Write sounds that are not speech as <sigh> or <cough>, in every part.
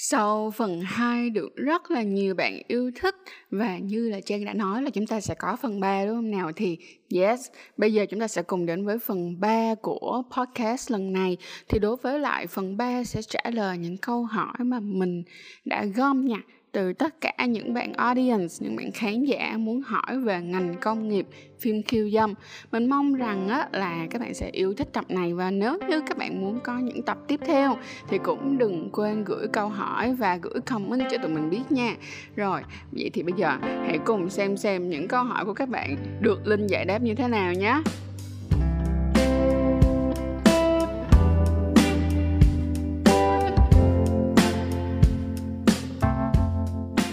Sau phần 2 được rất là nhiều bạn yêu thích và như là Trang đã nói là chúng ta sẽ có phần 3 đúng không nào thì yes, bây giờ chúng ta sẽ cùng đến với phần 3 của podcast lần này. Thì đối với lại phần 3 sẽ trả lời những câu hỏi mà mình đã gom nhặt từ tất cả những bạn audience, những bạn khán giả muốn hỏi về ngành công nghiệp phim khiêu dâm. Mình mong rằng á, là các bạn sẽ yêu thích tập này và nếu như các bạn muốn có những tập tiếp theo thì cũng đừng quên gửi câu hỏi và gửi comment cho tụi mình biết nha. Rồi, vậy thì bây giờ hãy cùng xem xem những câu hỏi của các bạn được Linh giải đáp như thế nào nhé.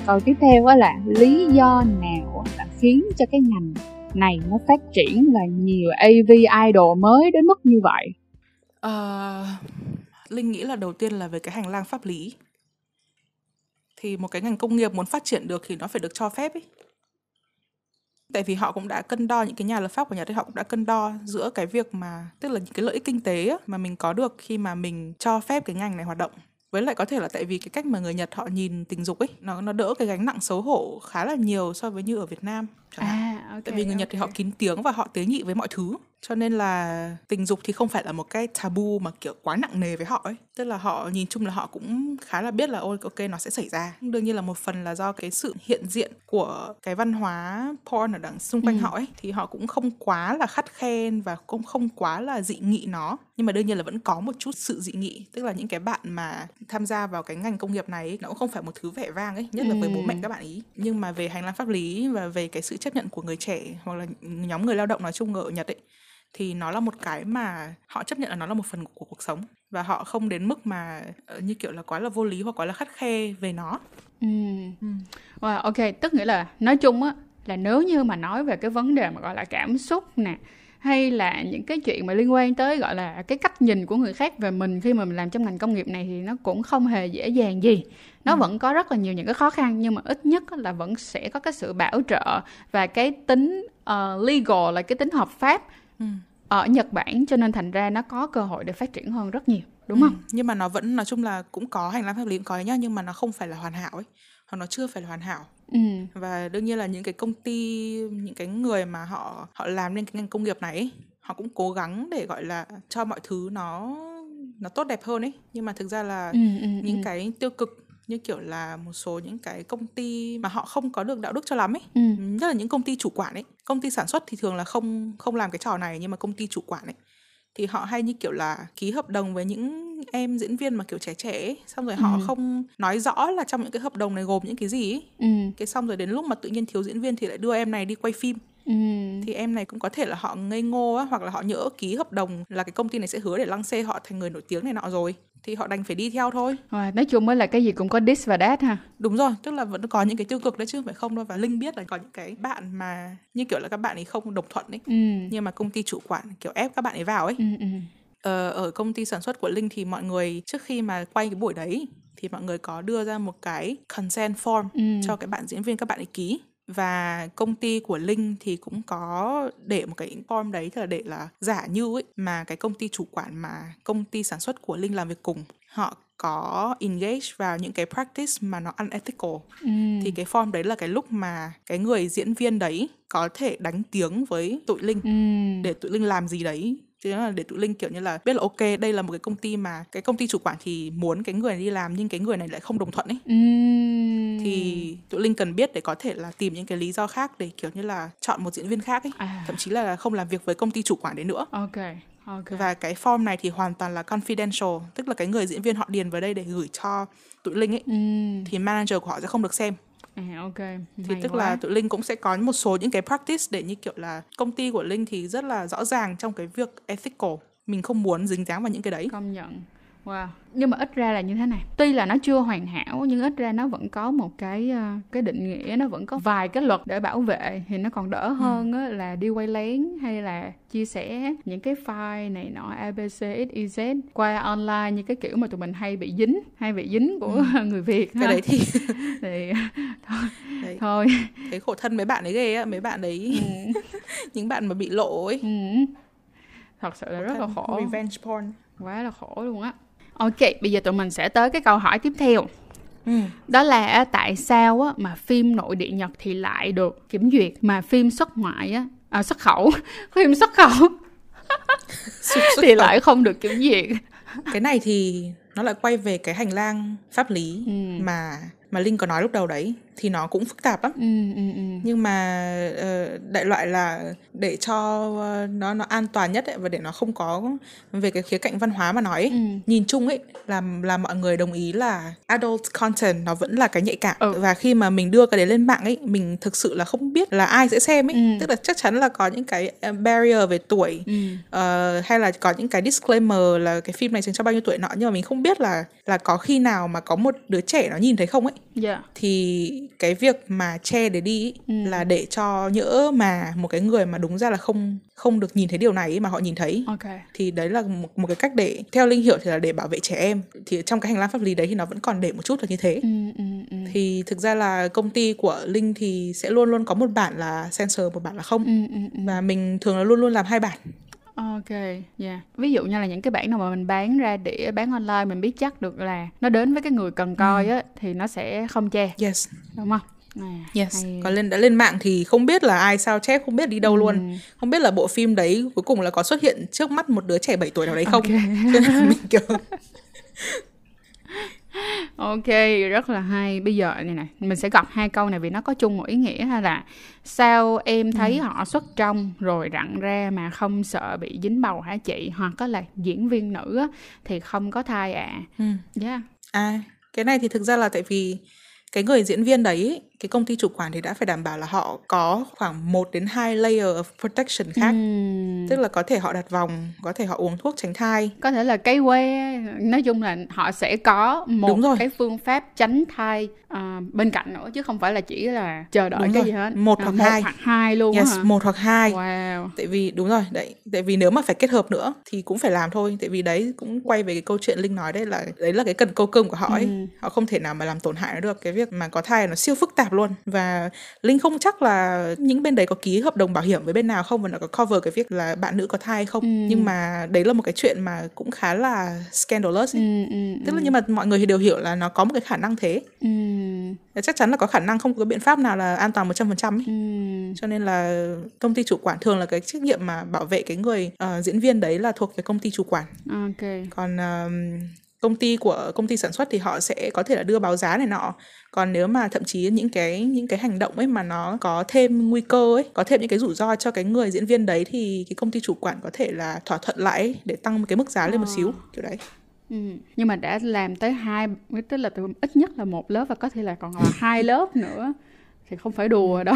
Câu tiếp theo đó là lý do nào đã khiến cho cái ngành này nó phát triển và nhiều AV idol mới đến mức như vậy? Uh, Linh nghĩ là đầu tiên là về cái hành lang pháp lý. Thì một cái ngành công nghiệp muốn phát triển được thì nó phải được cho phép ấy. Tại vì họ cũng đã cân đo những cái nhà lập pháp của nhà ấy họ cũng đã cân đo giữa cái việc mà tức là những cái lợi ích kinh tế mà mình có được khi mà mình cho phép cái ngành này hoạt động với lại có thể là tại vì cái cách mà người Nhật họ nhìn tình dục ấy nó nó đỡ cái gánh nặng xấu hổ khá là nhiều so với như ở Việt Nam. À, okay, tại vì người Nhật okay. thì họ kín tiếng và họ tế nhị với mọi thứ cho nên là tình dục thì không phải là một cái tabu mà kiểu quá nặng nề với họ ấy. Tức là họ nhìn chung là họ cũng khá là biết là ôi ok nó sẽ xảy ra. Đương nhiên là một phần là do cái sự hiện diện của cái văn hóa porn ở đằng xung quanh ừ. họ ấy thì họ cũng không quá là khắt khen và cũng không quá là dị nghị nó. Nhưng mà đương nhiên là vẫn có một chút sự dị nghị. Tức là những cái bạn mà tham gia vào cái ngành công nghiệp này ấy, nó cũng không phải một thứ vẻ vang ấy nhất là với bố mẹ ừ. các bạn ý. Nhưng mà về hành lang pháp lý và về cái sự chấp nhận của người trẻ hoặc là nhóm người lao động nói chung ở Nhật ấy thì nó là một cái mà họ chấp nhận là nó là một phần của cuộc sống và họ không đến mức mà ờ, như kiểu là quá là vô lý hoặc quá là khắt khe về nó. Ừ. ừ. Wow, ok, tức nghĩa là nói chung á là nếu như mà nói về cái vấn đề mà gọi là cảm xúc nè hay là những cái chuyện mà liên quan tới gọi là cái cách nhìn của người khác về mình khi mà mình làm trong ngành công nghiệp này thì nó cũng không hề dễ dàng gì nó ừ. vẫn có rất là nhiều những cái khó khăn nhưng mà ít nhất là vẫn sẽ có cái sự bảo trợ và cái tính uh, legal là cái tính hợp pháp ừ. ở Nhật Bản cho nên thành ra nó có cơ hội để phát triển hơn rất nhiều đúng ừ. không? Nhưng mà nó vẫn nói chung là cũng có hành lang pháp lý cũng có nhá nhưng mà nó không phải là hoàn hảo ấy hoặc nó chưa phải là hoàn hảo ừ. và đương nhiên là những cái công ty những cái người mà họ họ làm nên cái ngành công nghiệp này ấy, họ cũng cố gắng để gọi là cho mọi thứ nó nó tốt đẹp hơn ấy nhưng mà thực ra là ừ, ừ, những ừ. cái tiêu cực như kiểu là một số những cái công ty mà họ không có được đạo đức cho lắm ấy ừ. nhất là những công ty chủ quản ấy công ty sản xuất thì thường là không không làm cái trò này nhưng mà công ty chủ quản ấy thì họ hay như kiểu là ký hợp đồng với những em diễn viên mà kiểu trẻ trẻ ấy. xong rồi ừ. họ không nói rõ là trong những cái hợp đồng này gồm những cái gì ấy. Ừ. cái xong rồi đến lúc mà tự nhiên thiếu diễn viên thì lại đưa em này đi quay phim Ừ. thì em này cũng có thể là họ ngây ngô á hoặc là họ nhỡ ký hợp đồng là cái công ty này sẽ hứa để lăng xê họ thành người nổi tiếng này nọ rồi thì họ đành phải đi theo thôi. À, nói chung mới là cái gì cũng có this và that ha. Đúng rồi, tức là vẫn có những cái tiêu cực đấy chứ phải không đâu và Linh biết là có những cái bạn mà như kiểu là các bạn ấy không đồng thuận ấy. Ừ. Nhưng mà công ty chủ quản kiểu ép các bạn ấy vào ấy. Ừ, ừ. Ờ, ở công ty sản xuất của Linh thì mọi người trước khi mà quay cái buổi đấy thì mọi người có đưa ra một cái consent form ừ. cho cái bạn diễn viên các bạn ấy ký và công ty của Linh thì cũng có để một cái form đấy là để là giả như ấy mà cái công ty chủ quản mà công ty sản xuất của Linh làm việc cùng họ có engage vào những cái practice mà nó unethical ừ. thì cái form đấy là cái lúc mà cái người diễn viên đấy có thể đánh tiếng với tụi linh ừ. để tụi linh làm gì đấy thế là để tụi linh kiểu như là biết là ok đây là một cái công ty mà cái công ty chủ quản thì muốn cái người này đi làm nhưng cái người này lại không đồng thuận ấy uhm. thì tụi linh cần biết để có thể là tìm những cái lý do khác để kiểu như là chọn một diễn viên khác ấy à. thậm chí là không làm việc với công ty chủ quản đấy nữa ok Okay. Và cái form này thì hoàn toàn là confidential, tức là cái người diễn viên họ điền vào đây để gửi cho tụi Linh ấy, mm. thì manager của họ sẽ không được xem. À, ok. Thì tức quá. là tụi Linh cũng sẽ có một số những cái practice để như kiểu là công ty của Linh thì rất là rõ ràng trong cái việc ethical. Mình không muốn dính dáng vào những cái đấy. Công nhận. Wow. Nhưng mà ít ra là như thế này. Tuy là nó chưa hoàn hảo nhưng ít ra nó vẫn có một cái ờ, cái định nghĩa nó vẫn có vài cái luật để bảo vệ thì nó còn đỡ ừ. hơn ừ. là đi quay lén hay là chia sẻ những cái file này nọ abc xyz qua online như cái kiểu mà tụi mình hay bị dính hay bị dính của ừ. <laughs> người việt cái ha. đấy thì <laughs> thì <laughs> thôi đấy. thôi thấy khổ thân mấy bạn ấy ghê á mấy bạn đấy ừ. những bạn mà bị lộ ấy ừ. thật sự là khổ rất là khổ revenge porn quá là khổ luôn á Ok, bây giờ tụi mình sẽ tới cái câu hỏi tiếp theo. ừ. đó là tại sao á, mà phim nội địa nhật thì lại được kiểm duyệt mà phim xuất ngoại á à, xuất khẩu <laughs> phim xuất khẩu <laughs> thì lại không được kiểm duyệt cái này thì nó lại quay về cái hành lang pháp lý ừ. mà mà linh có nói lúc đầu đấy thì nó cũng phức tạp lắm ừ, ừ, ừ. nhưng mà uh, đại loại là để cho uh, nó nó an toàn nhất ấy, và để nó không có về cái khía cạnh văn hóa mà nói ấy, ừ. nhìn chung ấy là là mọi người đồng ý là adult content nó vẫn là cái nhạy cảm ừ. và khi mà mình đưa cái đấy lên mạng ấy mình thực sự là không biết là ai sẽ xem ấy ừ. tức là chắc chắn là có những cái barrier về tuổi ừ. uh, hay là có những cái disclaimer là cái phim này dành cho bao nhiêu tuổi nọ nhưng mà mình không biết là là có khi nào mà có một đứa trẻ nó nhìn thấy không ấy yeah. thì cái việc mà che để đi ừ. là để cho nhỡ mà một cái người mà đúng ra là không không được nhìn thấy điều này mà họ nhìn thấy okay. thì đấy là một, một cái cách để theo linh hiểu thì là để bảo vệ trẻ em thì trong cái hành lang pháp lý đấy thì nó vẫn còn để một chút là như thế ừ, ừ, ừ. thì thực ra là công ty của linh thì sẽ luôn luôn có một bản là censor một bản là không ừ, ừ, ừ. và mình thường là luôn luôn làm hai bản Ok, yeah. Ví dụ như là những cái bản nào mà mình bán ra để bán online mình biết chắc được là nó đến với cái người cần coi ừ. á thì nó sẽ không che. Yes. Đúng không? À, yes. Hay... Còn lên đã lên mạng thì không biết là ai sao chép, không biết đi đâu ừ. luôn. Không biết là bộ phim đấy cuối cùng là có xuất hiện trước mắt một đứa trẻ 7 tuổi nào đấy không. Okay. <laughs> Cho nên mình kiểu <laughs> ok rất là hay bây giờ này này mình sẽ gặp hai câu này vì nó có chung một ý nghĩa hay là sao em thấy ừ. họ xuất trong rồi rặn ra mà không sợ bị dính bầu hả chị hoặc có là diễn viên nữ á, thì không có thai à ừ. yeah. à cái này thì thực ra là tại vì cái người diễn viên đấy cái công ty chủ quản thì đã phải đảm bảo là họ có khoảng 1 đến 2 layer of protection khác. Uhm. Tức là có thể họ đặt vòng, có thể họ uống thuốc tránh thai. Có thể là cái que, nói chung là họ sẽ có một Đúng rồi. cái phương pháp tránh thai uh, bên cạnh nữa chứ không phải là chỉ là chờ đợi đúng cái rồi. gì hết. Một à, hoặc một hai. hoặc hai luôn yes, hả? một hoặc hai. Wow. Tại vì đúng rồi, đấy, tại vì nếu mà phải kết hợp nữa thì cũng phải làm thôi, tại vì đấy cũng quay về cái câu chuyện Linh nói đấy là đấy là cái cần câu cơm của họ ấy. Uhm. Họ không thể nào mà làm tổn hại nó được. Cái việc mà có thai nó siêu phức tạp luôn và linh không chắc là những bên đấy có ký hợp đồng bảo hiểm với bên nào không và nó có cover cái việc là bạn nữ có thai hay không ừ. nhưng mà đấy là một cái chuyện mà cũng khá là scandalous ấy. Ừ, ừ, tức là ừ. nhưng mà mọi người thì đều hiểu là nó có một cái khả năng thế ừ. chắc chắn là có khả năng không có biện pháp nào là an toàn một trăm phần trăm ừ. cho nên là công ty chủ quản thường là cái trách nhiệm mà bảo vệ cái người uh, diễn viên đấy là thuộc về công ty chủ quản okay. còn uh, công ty của công ty sản xuất thì họ sẽ có thể là đưa báo giá này nọ. Còn nếu mà thậm chí những cái những cái hành động ấy mà nó có thêm nguy cơ ấy có thêm những cái rủi ro cho cái người diễn viên đấy thì cái công ty chủ quản có thể là thỏa thuận lại ấy, để tăng cái mức giá lên một xíu kiểu đấy. Ừ. nhưng mà đã làm tới hai tức là từ ít nhất là một lớp và có thể là còn là <laughs> hai lớp nữa thì không phải đùa đâu.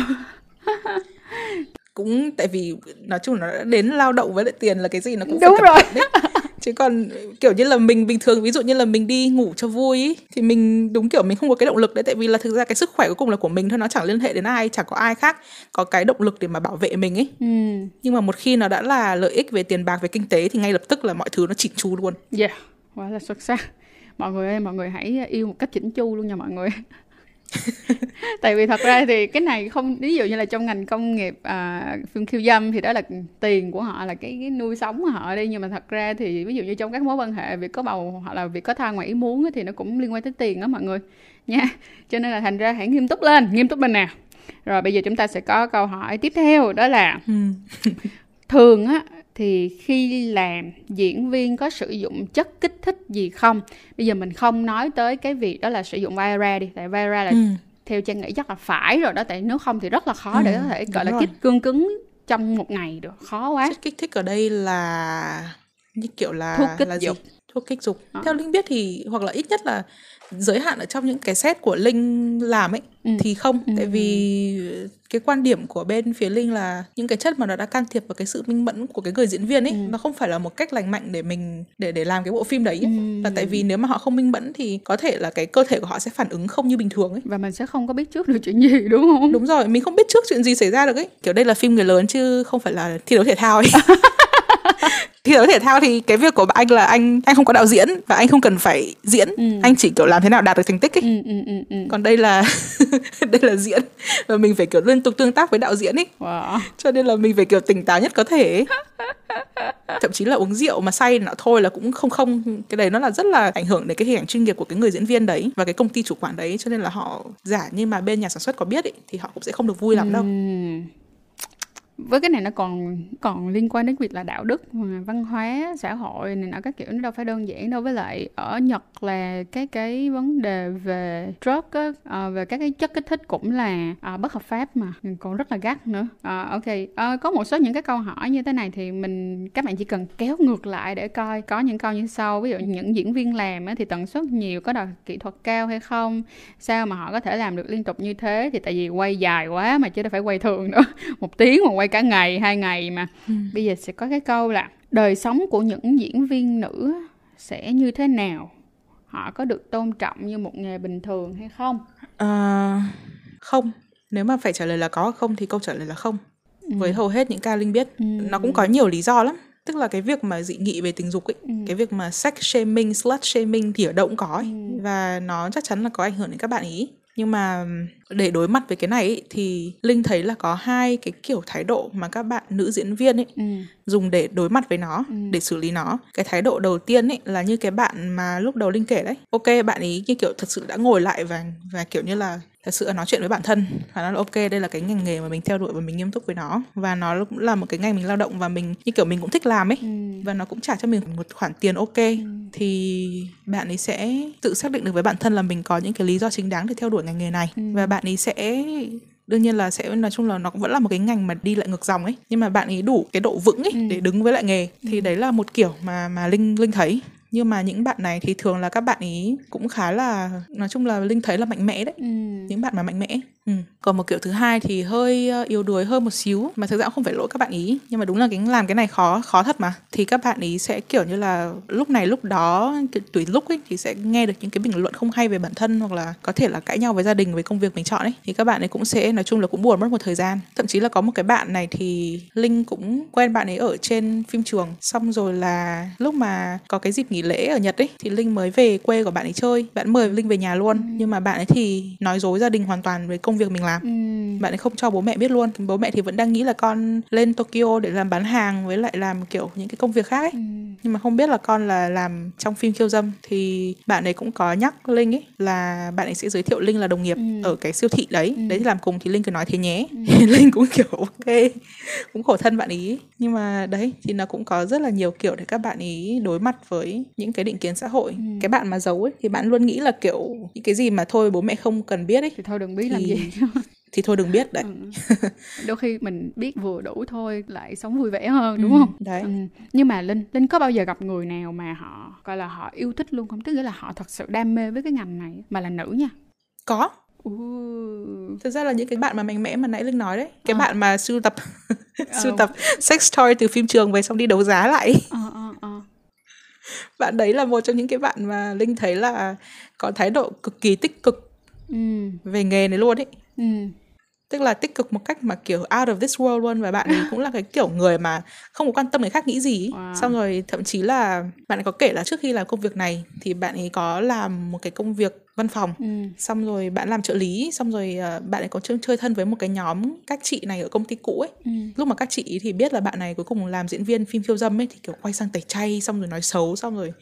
Cũng tại vì nói chung là nó đến lao động với lại tiền là cái gì nó cũng đúng rồi chứ còn kiểu như là mình bình thường ví dụ như là mình đi ngủ cho vui ý, thì mình đúng kiểu mình không có cái động lực đấy. Tại vì là thực ra cái sức khỏe cuối cùng là của mình thôi nó chẳng liên hệ đến ai chẳng có ai khác có cái động lực để mà bảo vệ mình ấy ừ. nhưng mà một khi nó đã là lợi ích về tiền bạc về kinh tế thì ngay lập tức là mọi thứ nó chỉnh chu luôn. Yeah quá là xuất sắc. Mọi người ơi mọi người hãy yêu một cách chỉnh chu luôn nha mọi người <laughs> tại vì thật ra thì cái này không ví dụ như là trong ngành công nghiệp à, phim khiêu dâm thì đó là tiền của họ là cái, cái nuôi sống của họ đi. Nhưng mà thật ra thì ví dụ như trong các mối quan hệ việc có bầu hoặc là việc có thai ngoài ý muốn thì nó cũng liên quan tới tiền đó mọi người. Nha. Cho nên là thành ra hãy nghiêm túc lên nghiêm túc bên nào. Rồi bây giờ chúng ta sẽ có câu hỏi tiếp theo đó là ừ. <laughs> thường á thì khi làm diễn viên có sử dụng chất kích thích gì không? Bây giờ mình không nói tới cái việc đó là sử dụng Viagra đi tại Viagra là ừ. theo trang nghĩ chắc là phải rồi đó tại nếu không thì rất là khó ừ, để có thể gọi là kích cương cứng trong một ngày được khó quá. Chất kích thích ở đây là như kiểu là thuốc kích là dục. Thuốc kích dục. À. theo linh biết thì hoặc là ít nhất là giới hạn ở trong những cái set của linh làm ấy ừ. thì không ừ. tại vì cái quan điểm của bên phía linh là những cái chất mà nó đã can thiệp vào cái sự minh mẫn của cái người diễn viên ấy ừ. nó không phải là một cách lành mạnh để mình để để làm cái bộ phim đấy ấy. Ừ. là tại vì nếu mà họ không minh mẫn thì có thể là cái cơ thể của họ sẽ phản ứng không như bình thường ấy và mình sẽ không có biết trước được chuyện gì đúng không đúng rồi mình không biết trước chuyện gì xảy ra được ấy kiểu đây là phim người lớn chứ không phải là thi đấu thể thao ấy <laughs> thi đấu thể thao thì cái việc của anh là anh anh không có đạo diễn và anh không cần phải diễn ừ. anh chỉ kiểu làm thế nào đạt được thành tích ấy ừ, ừ, ừ, ừ. còn đây là <laughs> đây là diễn và mình phải kiểu liên tục tương tác với đạo diễn ấy wow. cho nên là mình phải kiểu tỉnh táo nhất có thể ấy. thậm chí là uống rượu mà say nó thôi là cũng không không cái đấy nó là rất là ảnh hưởng đến cái hình ảnh chuyên nghiệp của cái người diễn viên đấy và cái công ty chủ quản đấy cho nên là họ giả nhưng mà bên nhà sản xuất có biết ấy, thì họ cũng sẽ không được vui lắm đâu với cái này nó còn còn liên quan đến việc là đạo đức văn hóa xã hội này nọ các kiểu nó đâu phải đơn giản đâu. Với lại ở Nhật là cái cái vấn đề về drug á, à, về các cái chất kích thích cũng là à, bất hợp pháp mà. Còn rất là gắt nữa. À, ok. À, có một số những cái câu hỏi như thế này thì mình các bạn chỉ cần kéo ngược lại để coi có những câu như sau. Ví dụ những diễn viên làm á, thì tần suất nhiều có đòi kỹ thuật cao hay không? Sao mà họ có thể làm được liên tục như thế? Thì tại vì quay dài quá mà chứ đâu phải quay thường nữa. <laughs> Một tiếng mà quay cả ngày hai ngày mà ừ. bây giờ sẽ có cái câu là đời sống của những diễn viên nữ sẽ như thế nào họ có được tôn trọng như một nghề bình thường hay không à, không nếu mà phải trả lời là có không thì câu trả lời là không ừ. với hầu hết những ca linh biết ừ. nó cũng có nhiều lý do lắm tức là cái việc mà dị nghị về tình dục ấy ừ. cái việc mà sex shaming slut shaming thì ở đâu cũng có ấy. Ừ. và nó chắc chắn là có ảnh hưởng đến các bạn ý nhưng mà để đối mặt với cái này ý, thì linh thấy là có hai cái kiểu thái độ mà các bạn nữ diễn viên ấy ừ. dùng để đối mặt với nó ừ. để xử lý nó cái thái độ đầu tiên ấy là như cái bạn mà lúc đầu linh kể đấy ok bạn ấy như kiểu thật sự đã ngồi lại và và kiểu như là thật sự nói chuyện với bản thân và nó là ok đây là cái ngành nghề mà mình theo đuổi và mình nghiêm túc với nó và nó cũng là một cái ngành mình lao động và mình như kiểu mình cũng thích làm ấy ừ. và nó cũng trả cho mình một khoản tiền ok ừ. Thì bạn ấy sẽ tự xác định được với bản thân là mình có những cái lý do chính đáng để theo đuổi ngành nghề này ừ. và bạn ấy sẽ đương nhiên là sẽ nói chung là nó cũng vẫn là một cái ngành mà đi lại ngược dòng ấy nhưng mà bạn ấy đủ cái độ vững ấy ừ. để đứng với lại nghề thì ừ. đấy là một kiểu mà mà linh linh thấy nhưng mà những bạn này thì thường là các bạn ý cũng khá là nói chung là linh thấy là mạnh mẽ đấy ừ. những bạn mà mạnh mẽ ừ. còn một kiểu thứ hai thì hơi ờ, yếu đuối hơn một xíu mà thực ra cũng không phải lỗi các bạn ý nhưng mà đúng là cái làm cái này khó khó thật mà. Thì các bạn ý sẽ kiểu như là lúc này lúc đó tùy lúc ấy thì sẽ nghe được những cái bình luận không hay về bản thân hoặc là có thể là cãi nhau với gia đình với công việc mình chọn ấy. Thì các bạn ấy cũng sẽ nói chung là cũng buồn mất một thời gian. Thậm chí là có một cái bạn này thì linh cũng quen bạn ấy ở trên phim trường. Xong rồi là lúc mà có cái dịp nghỉ lễ ở nhật ấy thì linh mới về quê của bạn ấy chơi. Bạn mời linh về nhà luôn. Ừ. nhưng mà bạn ấy thì nói dối gia đình hoàn toàn với công việc mình làm ừ. bạn ấy không cho bố mẹ biết luôn bố mẹ thì vẫn đang nghĩ là con lên tokyo để làm bán hàng với lại làm kiểu những cái công việc khác ấy ừ. nhưng mà không biết là con là làm trong phim khiêu dâm thì bạn ấy cũng có nhắc linh ấy là bạn ấy sẽ giới thiệu linh là đồng nghiệp ừ. ở cái siêu thị đấy ừ. đấy thì làm cùng thì linh cứ nói thế nhé ừ. <laughs> linh cũng kiểu ok cũng khổ thân bạn ý nhưng mà đấy thì nó cũng có rất là nhiều kiểu để các bạn ý đối mặt với những cái định kiến xã hội ừ. cái bạn mà giấu ấy thì bạn luôn nghĩ là kiểu những cái gì mà thôi bố mẹ không cần biết ấy thì thôi đừng biết thì... làm gì <laughs> thì thôi đừng biết đấy ừ. <laughs> đôi khi mình biết vừa đủ thôi lại sống vui vẻ hơn đúng ừ, không đấy ừ. nhưng mà linh linh có bao giờ gặp người nào mà họ gọi là họ yêu thích luôn không tức nghĩa là họ thật sự đam mê với cái ngành này mà là nữ nha có Uh. Thực ra là những cái bạn mà mạnh mẽ mà nãy Linh nói đấy Cái à. bạn mà sưu tập <laughs> sưu ờ. tập sex toy từ phim trường về xong đi đấu giá lại à, à, à. Bạn đấy là một trong những cái bạn mà Linh thấy là có thái độ cực kỳ tích cực ừ. về nghề này luôn ấy ừ tức là tích cực một cách mà kiểu out of this world luôn và bạn ấy cũng là cái kiểu người mà không có quan tâm người khác nghĩ gì wow. xong rồi thậm chí là bạn ấy có kể là trước khi làm công việc này thì bạn ấy có làm một cái công việc văn phòng ừ. xong rồi bạn làm trợ lý xong rồi uh, bạn ấy có chơi, chơi thân với một cái nhóm các chị này ở công ty cũ ấy ừ. lúc mà các chị thì biết là bạn này cuối cùng làm diễn viên phim khiêu dâm ấy thì kiểu quay sang tẩy chay xong rồi nói xấu xong rồi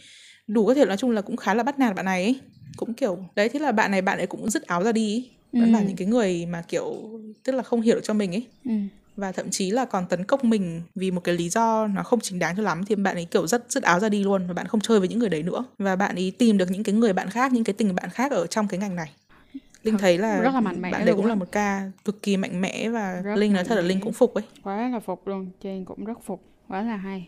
đủ có thể nói chung là cũng khá là bắt nạt bạn này ấy. Cũng kiểu đấy thế là bạn này bạn ấy cũng dứt áo ra đi vẫn ừ. là những cái người mà kiểu tức là không hiểu được cho mình ấy. Ừ. và thậm chí là còn tấn công mình vì một cái lý do nó không chính đáng cho lắm thì bạn ấy kiểu rất dứt áo ra đi luôn và bạn không chơi với những người đấy nữa. Và bạn ấy tìm được những cái người bạn khác những cái tình bạn khác ở trong cái ngành này. Linh thấy là rất là mạnh mẽ bạn đấy cũng là một ca cực kỳ mạnh mẽ và rất linh nói thật là linh cũng phục ấy. Quá là phục luôn trên cũng rất phục quá là hay.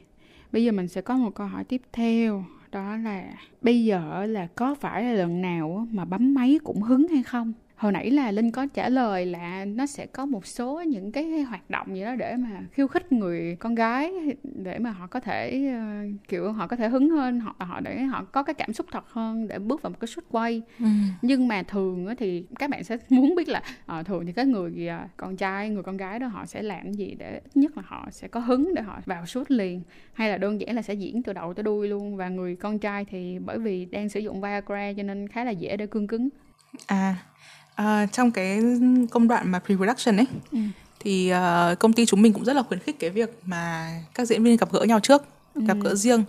Bây giờ mình sẽ có một câu hỏi tiếp theo đó là bây giờ là có phải là lần nào mà bấm máy cũng hứng hay không? Hồi nãy là linh có trả lời là nó sẽ có một số những cái hoạt động gì đó để mà khiêu khích người con gái để mà họ có thể uh, kiểu họ có thể hứng hơn họ họ để họ có cái cảm xúc thật hơn để bước vào một cái suất quay. Ừ. nhưng mà thường thì các bạn sẽ muốn biết là uh, thường thì cái người uh, con trai người con gái đó họ sẽ làm gì để nhất là họ sẽ có hứng để họ vào suốt liền hay là đơn giản là sẽ diễn từ đầu tới đuôi luôn. Và người con trai thì bởi vì đang sử dụng Viagra cho nên khá là dễ để cương cứng. À À, trong cái công đoạn mà pre-production ấy ừ. thì uh, công ty chúng mình cũng rất là khuyến khích cái việc mà các diễn viên gặp gỡ nhau trước, ừ. gặp gỡ riêng,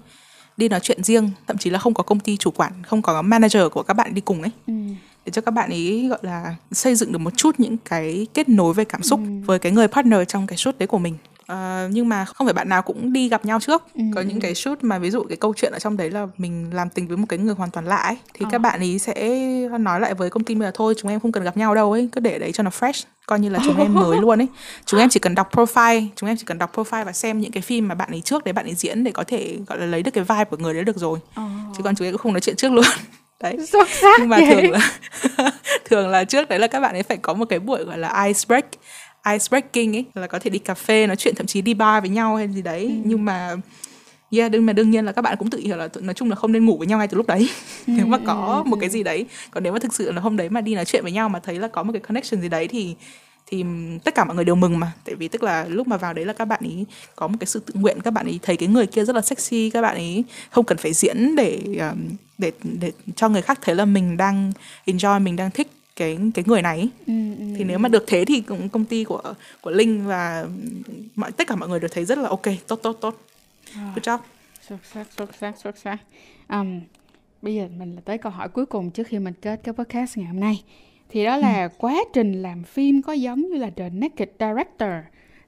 đi nói chuyện riêng, thậm chí là không có công ty chủ quản, không có manager của các bạn đi cùng ấy. Ừ. Để cho các bạn ấy gọi là xây dựng được một chút những cái kết nối về cảm xúc ừ. với cái người partner trong cái shoot đấy của mình. Uh, nhưng mà không phải bạn nào cũng đi gặp nhau trước ừ. có những cái shoot mà ví dụ cái câu chuyện ở trong đấy là mình làm tình với một cái người hoàn toàn lạ ấy thì ờ. các bạn ấy sẽ nói lại với công ty là thôi chúng em không cần gặp nhau đâu ấy cứ để đấy cho nó fresh coi như là chúng em mới <laughs> luôn ấy chúng em chỉ cần đọc profile chúng em chỉ cần đọc profile và xem những cái phim mà bạn ấy trước để bạn ấy diễn để có thể gọi là lấy được cái vibe của người đấy được rồi ờ. chứ còn chúng em cũng không nói chuyện trước luôn <laughs> đấy nhưng mà vậy. thường là <laughs> thường là trước đấy là các bạn ấy phải có một cái buổi gọi là ice break ice breaking ấy là có thể đi cà phê nói chuyện thậm chí đi bar với nhau hay gì đấy ừ. nhưng mà yeah đương mà đương nhiên là các bạn cũng tự hiểu là nói chung là không nên ngủ với nhau ngay từ lúc đấy ừ. <laughs> nếu mà có ừ, một cái gì đấy còn nếu mà thực sự là hôm đấy mà đi nói chuyện với nhau mà thấy là có một cái connection gì đấy thì thì tất cả mọi người đều mừng mà tại vì tức là lúc mà vào đấy là các bạn ấy có một cái sự tự nguyện các bạn ấy thấy cái người kia rất là sexy các bạn ấy không cần phải diễn để để để cho người khác thấy là mình đang enjoy mình đang thích cái cái người này ừ, ừ, thì nếu mà được thế thì cũng công ty của của linh và mọi tất cả mọi người đều thấy rất là ok tốt tốt tốt. À, good job. Xuất sắc xuất sắc xuất sắc. Um, bây giờ mình là tới câu hỏi cuối cùng trước khi mình kết cái podcast ngày hôm nay. Thì đó là ừ. quá trình làm phim có giống như là The Naked Director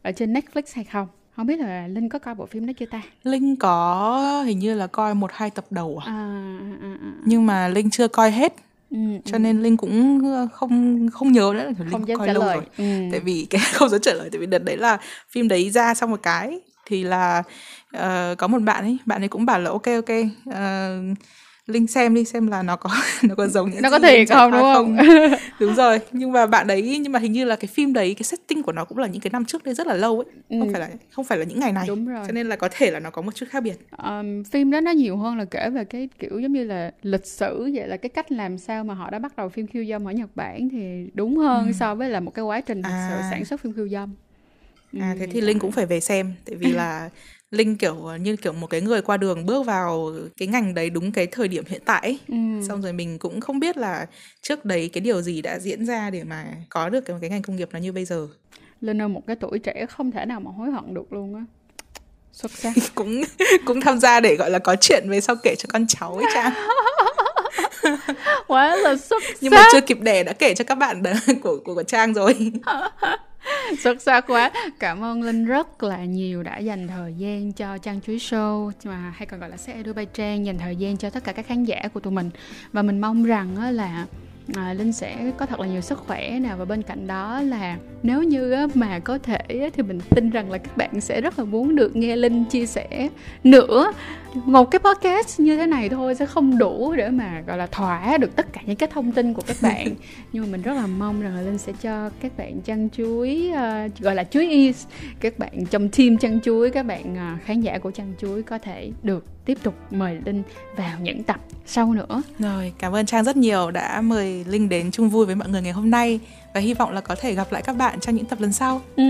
ở trên Netflix hay không? Không biết là linh có coi bộ phim đó chưa ta? Linh có hình như là coi một hai tập đầu à, à, à, à. nhưng mà linh chưa coi hết Ừ, cho ừ. nên linh cũng không không nhớ nữa linh không coi lâu lời. rồi ừ. tại vì <laughs> cái không dám trả lời tại vì đợt đấy là phim đấy ra xong một cái thì là uh, có một bạn ấy bạn ấy cũng bảo là ok ok uh, linh xem đi xem là nó có <laughs> nó có giống những nó có thể không đúng không, không? <laughs> đúng rồi nhưng mà bạn đấy nhưng mà hình như là cái phim đấy cái setting của nó cũng là những cái năm trước đây rất là lâu ấy ừ. không phải là không phải là những ngày này đúng rồi cho nên là có thể là nó có một chút khác biệt um, phim đó nó nhiều hơn là kể về cái kiểu giống như là lịch sử vậy là cái cách làm sao mà họ đã bắt đầu phim khiêu dâm ở Nhật Bản thì đúng hơn ừ. so với là một cái quá trình à. sản xuất phim khiêu dâm À thế thì Linh cũng phải về xem tại vì là <laughs> Linh kiểu ờ, như kiểu một cái người qua đường bước vào cái ngành đấy đúng cái thời điểm hiện tại ấy. Ừ. Xong rồi mình cũng không biết là trước đấy cái điều gì đã diễn ra để mà có được cái, cái ngành công nghiệp nó như bây giờ. Linh ở một cái tuổi trẻ không thể nào mà hối hận được luôn á. Xuất sắc. <laughs> cũng cũng tham gia để gọi là có chuyện về sau kể cho con cháu ấy cha. <laughs> quá là xuất sắc. Nhưng mà chưa kịp đẻ đã kể cho các bạn <laughs> của của, của Trang rồi. <laughs> xuất sắc quá. Cảm ơn linh rất là nhiều đã dành thời gian cho trang chuối show mà hay còn gọi là xe edu bay trang dành thời gian cho tất cả các khán giả của tụi mình. Và mình mong rằng là à, linh sẽ có thật là nhiều sức khỏe nào và bên cạnh đó là nếu như mà có thể thì mình tin rằng là các bạn sẽ rất là muốn được nghe linh chia sẻ nữa một cái podcast như thế này thôi sẽ không đủ để mà gọi là thỏa được tất cả những cái thông tin của các <laughs> bạn. Nhưng mà mình rất là mong rằng là linh sẽ cho các bạn chăn chuối uh, gọi là chuối is. Các bạn trong team chăn chuối các bạn uh, khán giả của chăn chuối có thể được tiếp tục mời linh vào những tập sau nữa. Rồi cảm ơn trang rất nhiều đã mời linh đến chung vui với mọi người ngày hôm nay và hy vọng là có thể gặp lại các bạn trong những tập lần sau. Ừ.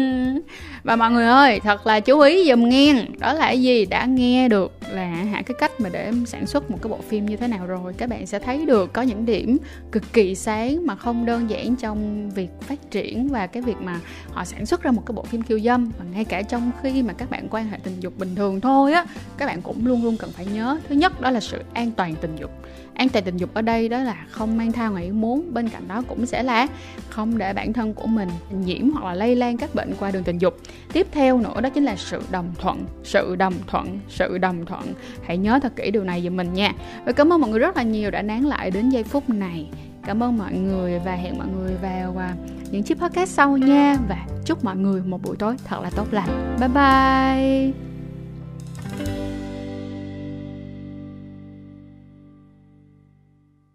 Và mọi người ơi, thật là chú ý dùm nghe, đó là cái gì? Đã nghe được là hạ cái cách mà để sản xuất một cái bộ phim như thế nào rồi, các bạn sẽ thấy được có những điểm cực kỳ sáng mà không đơn giản trong việc phát triển và cái việc mà họ sản xuất ra một cái bộ phim khiêu dâm. Và ngay cả trong khi mà các bạn quan hệ tình dục bình thường thôi á, các bạn cũng luôn luôn cần phải nhớ. Thứ nhất đó là sự an toàn tình dục an toàn tình dục ở đây đó là không mang thai ngoài ý muốn, bên cạnh đó cũng sẽ là không để bản thân của mình nhiễm hoặc là lây lan các bệnh qua đường tình dục. Tiếp theo nữa đó chính là sự đồng thuận, sự đồng thuận, sự đồng thuận. Hãy nhớ thật kỹ điều này giùm mình nha. Và cảm ơn mọi người rất là nhiều đã nán lại đến giây phút này. Cảm ơn mọi người và hẹn mọi người vào à, những chiếc podcast sau nha. Và chúc mọi người một buổi tối thật là tốt lành. Bye bye!